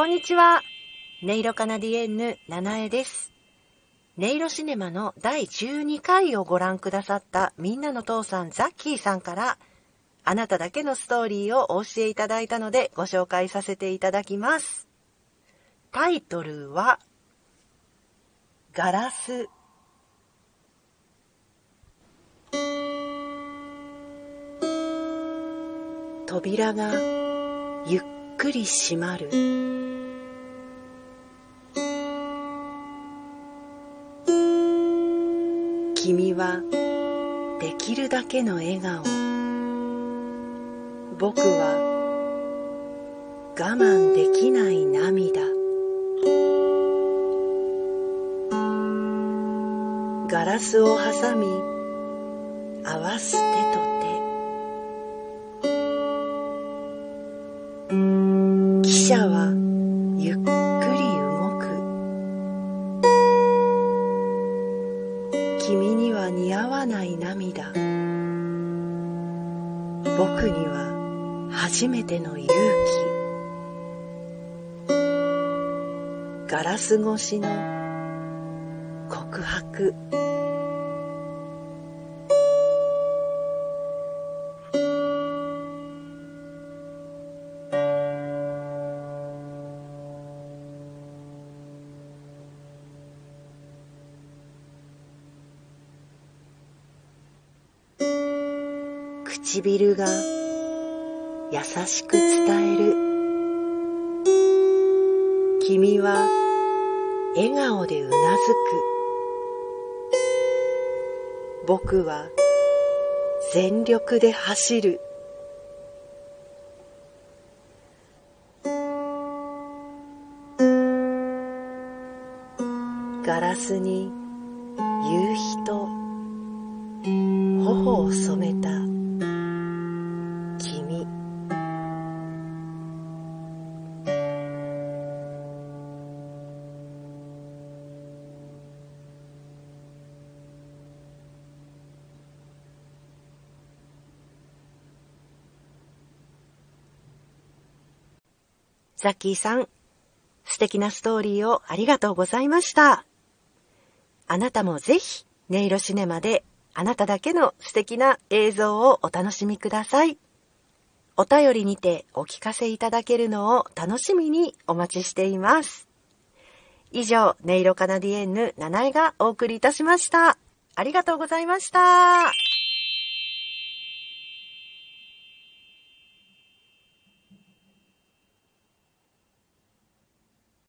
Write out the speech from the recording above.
こんにちは。音色カナディエンヌ、七重です。音色シネマの第12回をご覧くださったみんなの父さんザッキーさんから、あなただけのストーリーをお教えいただいたのでご紹介させていただきます。タイトルは、ガラス。扉がゆっくり閉まる。君はできるだけの笑顔。僕は我慢できない涙。ガラスを挟み合わす手と手は似合わない涙。僕には初めての勇気。ガラス越しの告白。唇が優しく伝える。君は笑顔でうなずく。僕は全力で走る。ガラスに夕日と頬を染めた。ザッキーさん、素敵なストーリーをありがとうございました。あなたもぜひ、音色シネマであなただけの素敵な映像をお楽しみください。お便りにてお聞かせいただけるのを楽しみにお待ちしています。以上、音色カナディエンヌ七重がお送りいたしました。ありがとうございました。